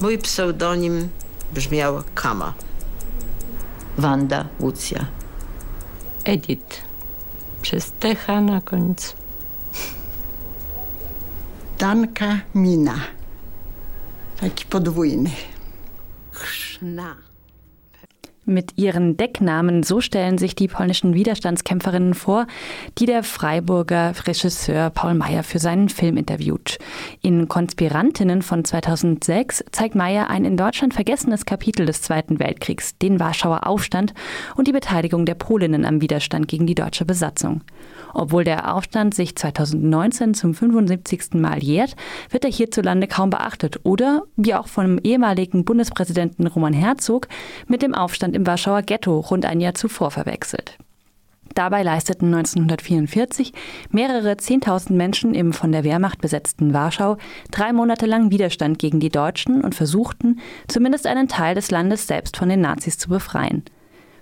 Mój pseudonim brzmiał Kama. Wanda Łucja. Edith. Przez TH na końcu. Danka Mina. Taki podwójny. Chrzna. Mit ihren Decknamen, so stellen sich die polnischen Widerstandskämpferinnen vor, die der Freiburger Regisseur Paul Meyer für seinen Film interviewt. In Konspirantinnen von 2006 zeigt Meyer ein in Deutschland vergessenes Kapitel des Zweiten Weltkriegs, den Warschauer Aufstand und die Beteiligung der Polinnen am Widerstand gegen die deutsche Besatzung. Obwohl der Aufstand sich 2019 zum 75. Mal jährt, wird er hierzulande kaum beachtet oder, wie auch vom ehemaligen Bundespräsidenten Roman Herzog, mit dem Aufstand im Warschauer Ghetto rund ein Jahr zuvor verwechselt. Dabei leisteten 1944 mehrere Zehntausend Menschen im von der Wehrmacht besetzten Warschau drei Monate lang Widerstand gegen die Deutschen und versuchten, zumindest einen Teil des Landes selbst von den Nazis zu befreien.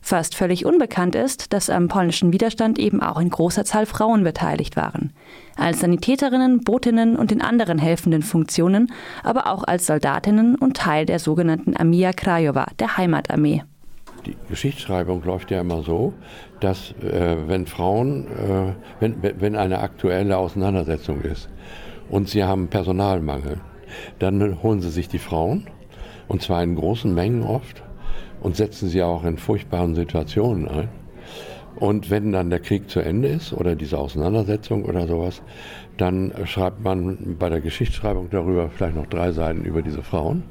Fast völlig unbekannt ist, dass am polnischen Widerstand eben auch in großer Zahl Frauen beteiligt waren. Als Sanitäterinnen, Botinnen und in anderen helfenden Funktionen, aber auch als Soldatinnen und Teil der sogenannten Armia Krajowa, der Heimatarmee. Die Geschichtsschreibung läuft ja immer so, dass äh, wenn Frauen, äh, wenn, wenn eine aktuelle Auseinandersetzung ist und sie haben Personalmangel, dann holen sie sich die Frauen, und zwar in großen Mengen oft, und setzen sie auch in furchtbaren Situationen ein. Und wenn dann der Krieg zu Ende ist oder diese Auseinandersetzung oder sowas, dann schreibt man bei der Geschichtsschreibung darüber vielleicht noch drei Seiten über diese Frauen,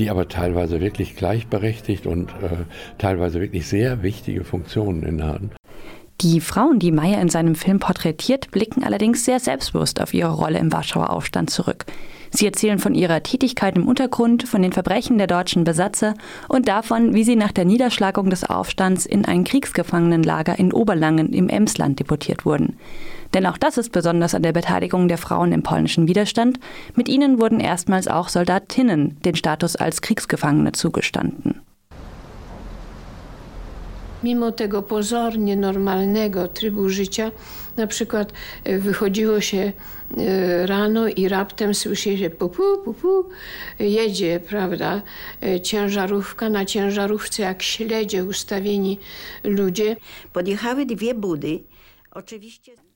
die aber teilweise wirklich gleichberechtigt und äh, teilweise wirklich sehr wichtige Funktionen innehatten. Die Frauen, die Meyer in seinem Film porträtiert, blicken allerdings sehr selbstbewusst auf ihre Rolle im Warschauer Aufstand zurück. Sie erzählen von ihrer Tätigkeit im Untergrund, von den Verbrechen der deutschen Besatzer und davon, wie sie nach der Niederschlagung des Aufstands in ein Kriegsgefangenenlager in Oberlangen im Emsland deportiert wurden. Denn auch das ist besonders an der Beteiligung der Frauen im polnischen Widerstand. Mit ihnen wurden erstmals auch Soldatinnen den Status als Kriegsgefangene zugestanden. Mimo tego pozornie normalnego trybu życia, na przykład e, wychodziło się e, rano i raptem słyszy się pupu, pupu, jedzie, prawda, e, ciężarówka, na ciężarówce jak śledzie ustawieni ludzie. Podjechały dwie budy,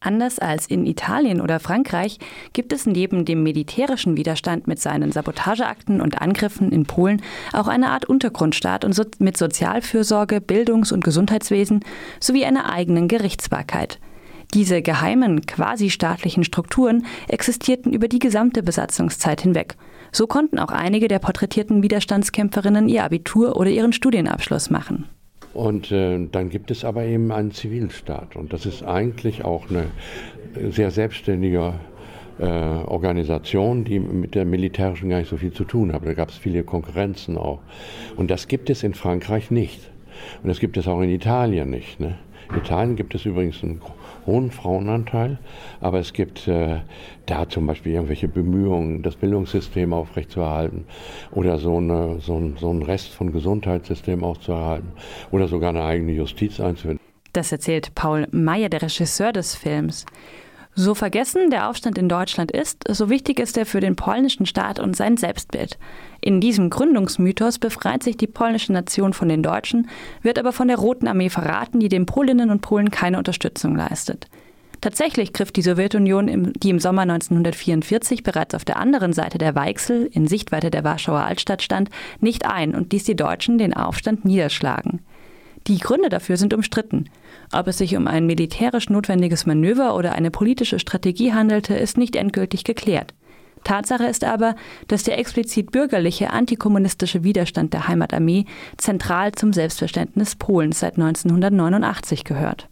Anders als in Italien oder Frankreich gibt es neben dem militärischen Widerstand mit seinen Sabotageakten und Angriffen in Polen auch eine Art Untergrundstaat und so mit Sozialfürsorge, Bildungs- und Gesundheitswesen sowie einer eigenen Gerichtsbarkeit. Diese geheimen, quasi staatlichen Strukturen existierten über die gesamte Besatzungszeit hinweg. So konnten auch einige der porträtierten Widerstandskämpferinnen ihr Abitur oder ihren Studienabschluss machen. Und äh, dann gibt es aber eben einen Zivilstaat. Und das ist eigentlich auch eine sehr selbstständige äh, Organisation, die mit der militärischen gar nicht so viel zu tun hat. Da gab es viele Konkurrenzen auch. Und das gibt es in Frankreich nicht. Und das gibt es auch in Italien nicht. Ne? In Italien gibt es übrigens einen hohen Frauenanteil, aber es gibt äh, da zum Beispiel irgendwelche Bemühungen, das Bildungssystem aufrechtzuerhalten oder so, eine, so, ein, so einen Rest von Gesundheitssystem aufzuerhalten oder sogar eine eigene Justiz einzuführen. Das erzählt Paul Meyer, der Regisseur des Films. So vergessen der Aufstand in Deutschland ist, so wichtig ist er für den polnischen Staat und sein Selbstbild. In diesem Gründungsmythos befreit sich die polnische Nation von den Deutschen, wird aber von der Roten Armee verraten, die den Polinnen und Polen keine Unterstützung leistet. Tatsächlich griff die Sowjetunion, die im Sommer 1944 bereits auf der anderen Seite der Weichsel in Sichtweite der Warschauer Altstadt stand, nicht ein und ließ die Deutschen den Aufstand niederschlagen. Die Gründe dafür sind umstritten. Ob es sich um ein militärisch notwendiges Manöver oder eine politische Strategie handelte, ist nicht endgültig geklärt. Tatsache ist aber, dass der explizit bürgerliche antikommunistische Widerstand der Heimatarmee zentral zum Selbstverständnis Polens seit 1989 gehört.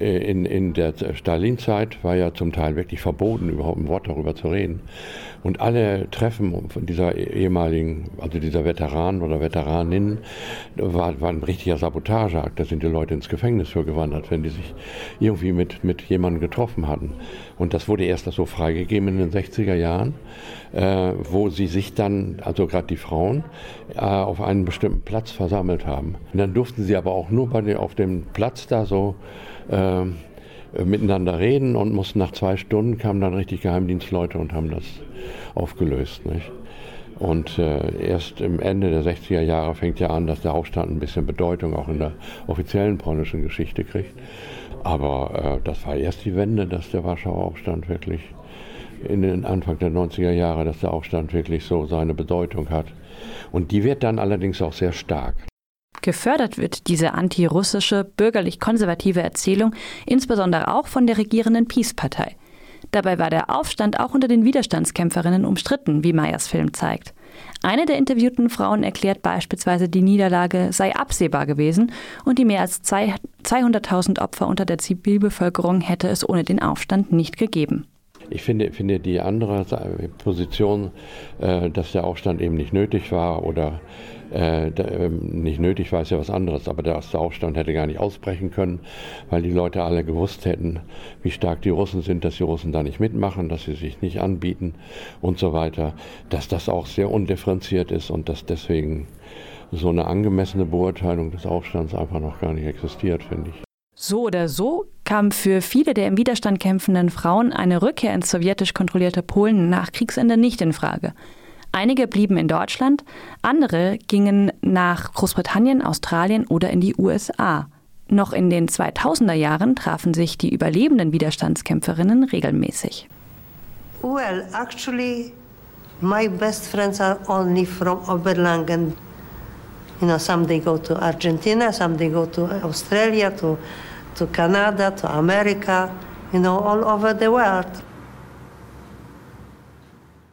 Äh, in, in der Stalin-Zeit war ja zum Teil wirklich verboten, überhaupt ein Wort darüber zu reden. Und alle Treffen von dieser ehemaligen, also dieser Veteranen oder Veteraninnen, war, war ein richtiger Sabotageakt. Da sind die Leute ins Gefängnis für gewandert, wenn die sich irgendwie mit, mit jemandem getroffen hatten. Und das wurde erst so freigegeben in den 60er Jahren, äh, wo sie sich dann, also gerade die Frauen, äh, auf einen bestimmten Platz versammelt haben. Und dann durften sie aber auch nur bei auf dem Platz da so äh, miteinander reden und mussten nach zwei Stunden kamen dann richtig Geheimdienstleute und haben das aufgelöst. Nicht? Und äh, erst im Ende der 60er Jahre fängt ja an, dass der Aufstand ein bisschen Bedeutung auch in der offiziellen polnischen Geschichte kriegt. Aber äh, das war erst die Wende, dass der Warschauer Aufstand wirklich in den Anfang der 90er Jahre, dass der Aufstand wirklich so seine Bedeutung hat. Und die wird dann allerdings auch sehr stark. Gefördert wird diese antirussische, bürgerlich-konservative Erzählung insbesondere auch von der regierenden Peace-Partei. Dabei war der Aufstand auch unter den Widerstandskämpferinnen umstritten, wie Meyers Film zeigt. Eine der interviewten Frauen erklärt beispielsweise, die Niederlage sei absehbar gewesen und die mehr als 200.000 Opfer unter der Zivilbevölkerung hätte es ohne den Aufstand nicht gegeben. Ich finde, finde die andere Position, äh, dass der Aufstand eben nicht nötig war oder äh, ähm, nicht nötig war, ist ja was anderes, aber der Aufstand hätte gar nicht ausbrechen können, weil die Leute alle gewusst hätten, wie stark die Russen sind, dass die Russen da nicht mitmachen, dass sie sich nicht anbieten und so weiter, dass das auch sehr undifferenziert ist und dass deswegen so eine angemessene Beurteilung des Aufstands einfach noch gar nicht existiert, finde ich. So oder so kam für viele der im Widerstand kämpfenden Frauen eine Rückkehr ins sowjetisch kontrollierte Polen nach Kriegsende nicht in Frage. Einige blieben in Deutschland, andere gingen nach Großbritannien, Australien oder in die USA. Noch in den 2000er Jahren trafen sich die überlebenden Widerstandskämpferinnen regelmäßig. Well, actually, my best friends are only from Oberlangen. You know, some they go to Argentina, some they go to Australia, to, to Canada, to America, you know, all over the world.